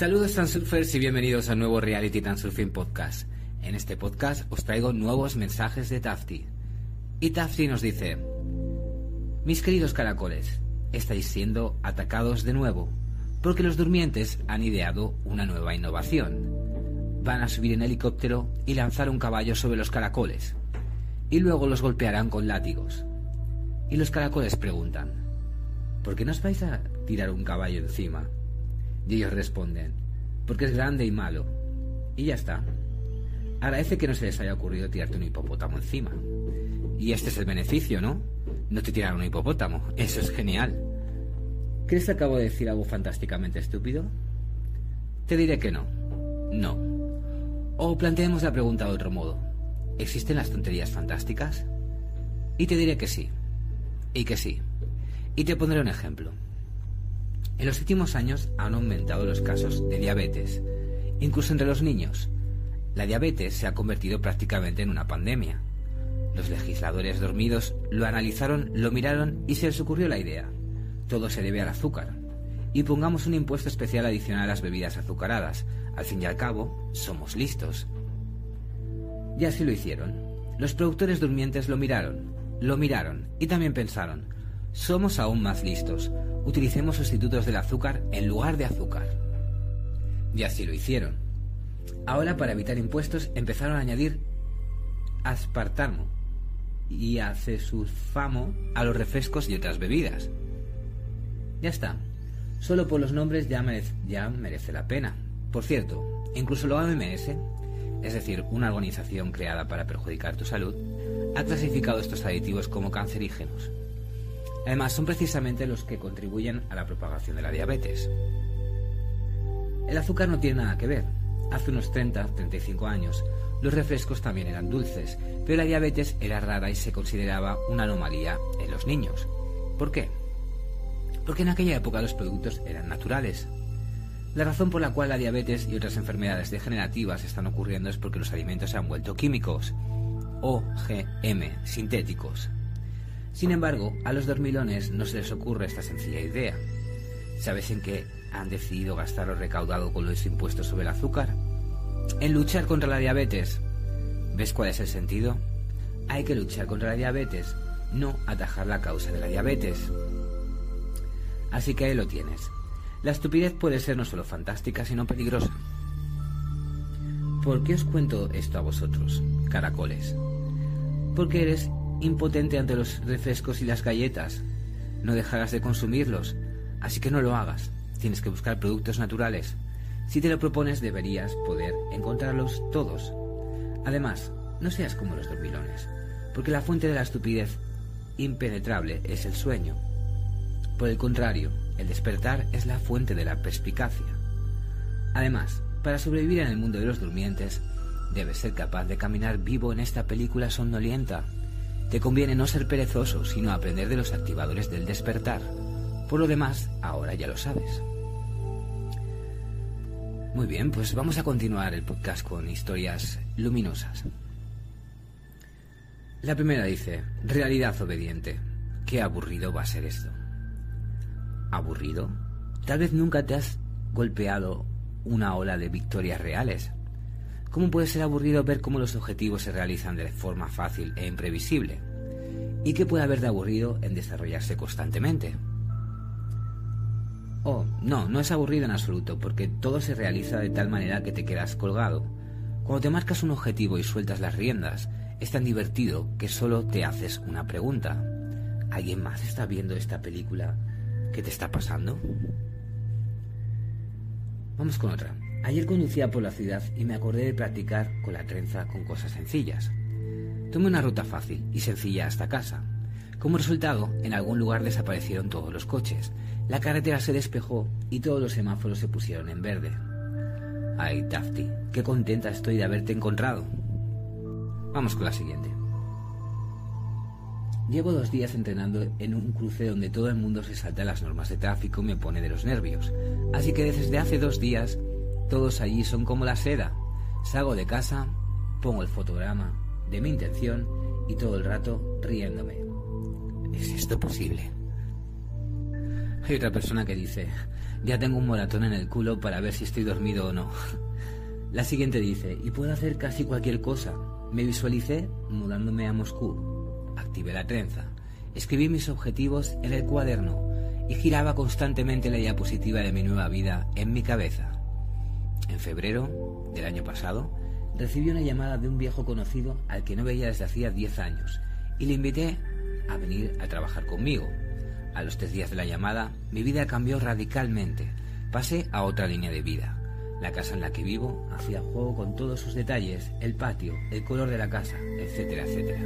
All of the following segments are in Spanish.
Saludos Transurfers y bienvenidos a nuevo Reality Transurfing Podcast. En este podcast os traigo nuevos mensajes de Tafti. Y Tafti nos dice, Mis queridos caracoles, estáis siendo atacados de nuevo, porque los durmientes han ideado una nueva innovación. Van a subir en helicóptero y lanzar un caballo sobre los caracoles, y luego los golpearán con látigos. Y los caracoles preguntan, ¿por qué nos vais a tirar un caballo encima? Y ellos responden, porque es grande y malo. Y ya está. Agradece que no se les haya ocurrido tirarte un hipopótamo encima. Y este es el beneficio, ¿no? No te tiran un hipopótamo. Eso es genial. ¿Crees que acabo de decir algo fantásticamente estúpido? Te diré que no. No. O planteemos la pregunta de otro modo. ¿Existen las tonterías fantásticas? Y te diré que sí. Y que sí. Y te pondré un ejemplo. En los últimos años han aumentado los casos de diabetes, incluso entre los niños. La diabetes se ha convertido prácticamente en una pandemia. Los legisladores dormidos lo analizaron, lo miraron y se les ocurrió la idea. Todo se debe al azúcar. Y pongamos un impuesto especial adicional a las bebidas azucaradas. Al fin y al cabo, somos listos. Y así lo hicieron. Los productores durmientes lo miraron, lo miraron y también pensaron, somos aún más listos, utilicemos sustitutos del azúcar en lugar de azúcar. Y así lo hicieron. Ahora, para evitar impuestos, empezaron a añadir aspartamo y acesulfamo a los refrescos y otras bebidas. Ya está. Solo por los nombres ya merece, ya merece la pena. Por cierto, incluso la OMS, es decir, una organización creada para perjudicar tu salud, ha clasificado estos aditivos como cancerígenos. Además, son precisamente los que contribuyen a la propagación de la diabetes. El azúcar no tiene nada que ver. Hace unos 30-35 años, los refrescos también eran dulces, pero la diabetes era rara y se consideraba una anomalía en los niños. ¿Por qué? Porque en aquella época los productos eran naturales. La razón por la cual la diabetes y otras enfermedades degenerativas están ocurriendo es porque los alimentos se han vuelto químicos, OGM, sintéticos. Sin embargo, a los dormilones no se les ocurre esta sencilla idea. ¿Sabes en qué han decidido gastar lo recaudado con los impuestos sobre el azúcar? En luchar contra la diabetes. ¿Ves cuál es el sentido? Hay que luchar contra la diabetes, no atajar la causa de la diabetes. Así que ahí lo tienes. La estupidez puede ser no solo fantástica, sino peligrosa. ¿Por qué os cuento esto a vosotros, caracoles? Porque eres impotente ante los refrescos y las galletas. No dejarás de consumirlos, así que no lo hagas. Tienes que buscar productos naturales. Si te lo propones deberías poder encontrarlos todos. Además, no seas como los dormilones, porque la fuente de la estupidez impenetrable es el sueño. Por el contrario, el despertar es la fuente de la perspicacia. Además, para sobrevivir en el mundo de los durmientes, debes ser capaz de caminar vivo en esta película somnolienta te conviene no ser perezoso, sino aprender de los activadores del despertar. Por lo demás, ahora ya lo sabes. Muy bien, pues vamos a continuar el podcast con historias luminosas. La primera dice, realidad obediente. Qué aburrido va a ser esto. ¿Aburrido? Tal vez nunca te has golpeado una ola de victorias reales. ¿Cómo puede ser aburrido ver cómo los objetivos se realizan de forma fácil e imprevisible? ¿Y qué puede haber de aburrido en desarrollarse constantemente? Oh, no, no es aburrido en absoluto, porque todo se realiza de tal manera que te quedas colgado. Cuando te marcas un objetivo y sueltas las riendas, es tan divertido que solo te haces una pregunta. ¿Alguien más está viendo esta película? ¿Qué te está pasando? Vamos con otra. Ayer conducía por la ciudad y me acordé de practicar con la trenza con cosas sencillas. Tomé una ruta fácil y sencilla hasta casa. Como resultado, en algún lugar desaparecieron todos los coches, la carretera se despejó y todos los semáforos se pusieron en verde. Ay, Tafty, qué contenta estoy de haberte encontrado. Vamos con la siguiente. Llevo dos días entrenando en un cruce donde todo el mundo se salta las normas de tráfico y me pone de los nervios. Así que desde hace dos días todos allí son como la seda. Salgo de casa, pongo el fotograma de mi intención y todo el rato riéndome. ¿Es esto posible? Hay otra persona que dice, ya tengo un moratón en el culo para ver si estoy dormido o no. La siguiente dice, y puedo hacer casi cualquier cosa. Me visualicé mudándome a Moscú. Activé la trenza. Escribí mis objetivos en el cuaderno y giraba constantemente la diapositiva de mi nueva vida en mi cabeza. En febrero del año pasado, recibí una llamada de un viejo conocido al que no veía desde hacía 10 años y le invité a venir a trabajar conmigo. A los tres días de la llamada, mi vida cambió radicalmente. Pasé a otra línea de vida. La casa en la que vivo hacía juego con todos sus detalles, el patio, el color de la casa, etcétera, etcétera.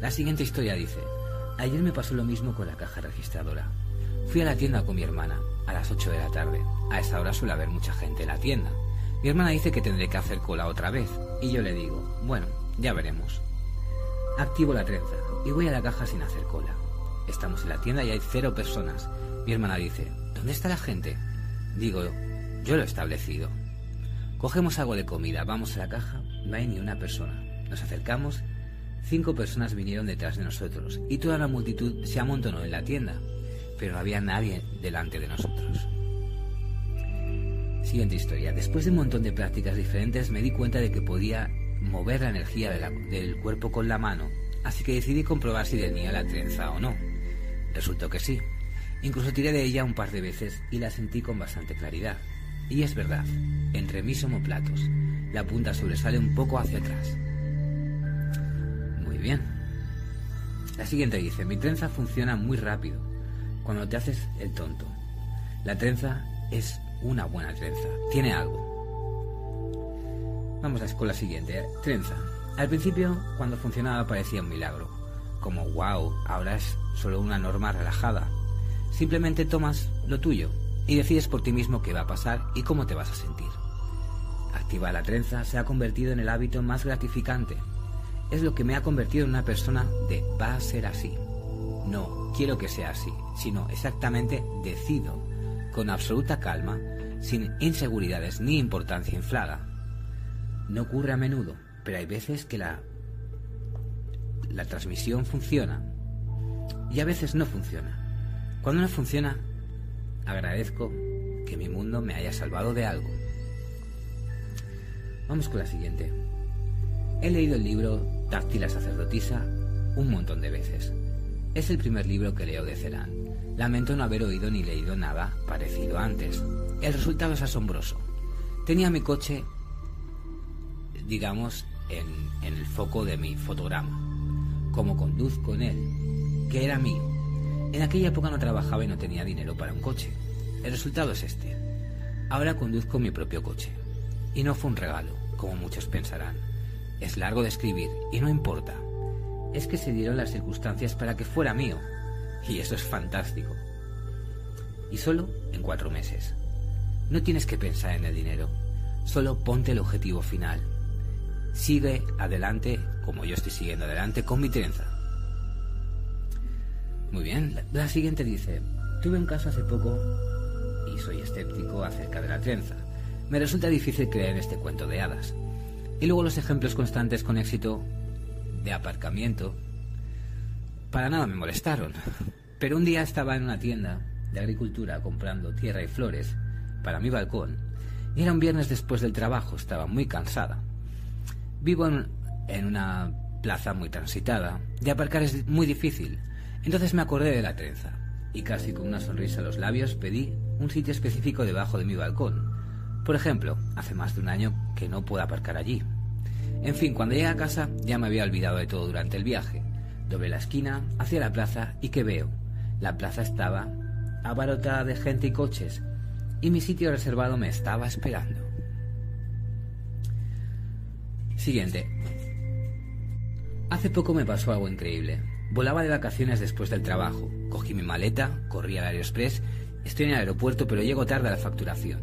La siguiente historia dice, ayer me pasó lo mismo con la caja registradora. Fui a la tienda con mi hermana, a las 8 de la tarde. A esa hora suele haber mucha gente en la tienda. Mi hermana dice que tendré que hacer cola otra vez, y yo le digo, bueno, ya veremos. Activo la trenza y voy a la caja sin hacer cola. Estamos en la tienda y hay cero personas. Mi hermana dice, ¿dónde está la gente? Digo, yo lo he establecido. Cogemos algo de comida, vamos a la caja, no hay ni una persona. Nos acercamos, cinco personas vinieron detrás de nosotros y toda la multitud se amontonó en la tienda, pero no había nadie delante de nosotros. Siguiente historia. Después de un montón de prácticas diferentes me di cuenta de que podía mover la energía del cuerpo con la mano, así que decidí comprobar si tenía la trenza o no. Resultó que sí. Incluso tiré de ella un par de veces y la sentí con bastante claridad. Y es verdad, entre mis homoplatos, la punta sobresale un poco hacia atrás. Muy bien. La siguiente dice, mi trenza funciona muy rápido, cuando te haces el tonto. La trenza es una buena trenza, tiene algo. Vamos a la siguiente, trenza. Al principio, cuando funcionaba parecía un milagro como wow, ahora es solo una norma relajada. Simplemente tomas lo tuyo y decides por ti mismo qué va a pasar y cómo te vas a sentir. Activar la trenza se ha convertido en el hábito más gratificante. Es lo que me ha convertido en una persona de va a ser así. No quiero que sea así, sino exactamente decido, con absoluta calma, sin inseguridades ni importancia inflada. No ocurre a menudo, pero hay veces que la la transmisión funciona y a veces no funciona. Cuando no funciona, agradezco que mi mundo me haya salvado de algo. Vamos con la siguiente. He leído el libro Táctil sacerdotisa un montón de veces. Es el primer libro que leo de Celan. Lamento no haber oído ni leído nada parecido antes. El resultado es asombroso. Tenía mi coche, digamos, en, en el foco de mi fotograma como conduzco en él, que era mío. En aquella época no trabajaba y no tenía dinero para un coche. El resultado es este. Ahora conduzco mi propio coche. Y no fue un regalo, como muchos pensarán. Es largo de escribir y no importa. Es que se dieron las circunstancias para que fuera mío. Y eso es fantástico. Y solo en cuatro meses. No tienes que pensar en el dinero. Solo ponte el objetivo final sigue adelante como yo estoy siguiendo adelante con mi trenza. Muy bien, la, siguiente dice, tuve un caso hace poco y soy escéptico acerca de la trenza. Me resulta difícil creer este cuento de hadas. Y luego los ejemplos constantes con éxito de aparcamiento para nada me molestaron. Pero un día estaba en una tienda de agricultura comprando tierra y flores para mi balcón y era un viernes después del trabajo, estaba muy cansada. Vivo en, una plaza muy transitada. De aparcar es muy difícil. Entonces me acordé de la trenza y casi con una sonrisa en los labios pedí un sitio específico debajo de mi balcón. Por ejemplo, hace más de un año que no puedo aparcar allí. En fin, cuando llegué a casa ya me había olvidado de todo durante el viaje. Doblé la esquina hacia la plaza y ¿qué veo? La plaza estaba abarrotada de gente y coches y mi sitio reservado me estaba esperando. Siguiente. Hace poco me pasó algo increíble. Volaba de vacaciones después del trabajo. Cogí mi maleta, corrí al Aeroexpress. Estoy en el aeropuerto, pero llego tarde a la facturación.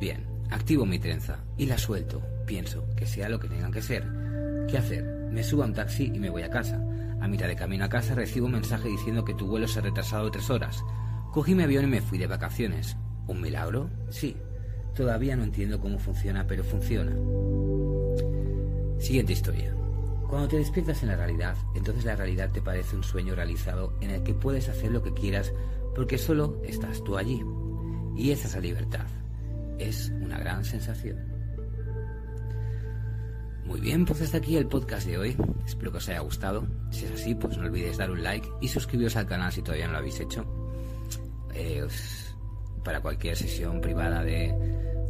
Bien, activo mi trenza y la suelto. Pienso que sea lo que tengan que ser. ¿Qué hacer? Me subo a un taxi y me voy a casa. A mitad de camino a casa recibo un mensaje diciendo que tu vuelo se ha retrasado tres horas. Cogí mi avión y me fui de vacaciones. ¿Un milagro? Sí. Todavía no entiendo cómo funciona, pero funciona. Siguiente historia. Cuando te despiertas en la realidad, entonces la realidad te parece un sueño realizado en el que puedes hacer lo que quieras porque solo estás tú allí. Y esa es la libertad. Es una gran sensación. Muy bien, pues hasta aquí el podcast de hoy. Espero que os haya gustado. Si es así, pues no olvidéis dar un like y suscribiros al canal si todavía no lo habéis hecho. Eh, para cualquier sesión privada de,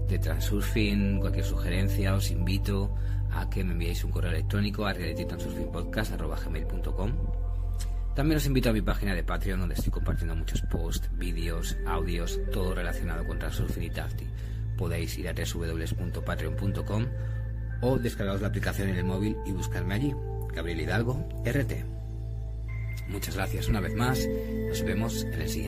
de Transurfing, cualquier sugerencia, os invito a que me enviéis un correo electrónico a realitytransurfingpodcast.com También os invito a mi página de Patreon donde estoy compartiendo muchos posts, vídeos, audios, todo relacionado con Transurfing y Tafti. Podéis ir a www.patreon.com o descargaros la aplicación en el móvil y buscarme allí, Gabriel Hidalgo, RT. Muchas gracias una vez más, nos vemos en el siguiente.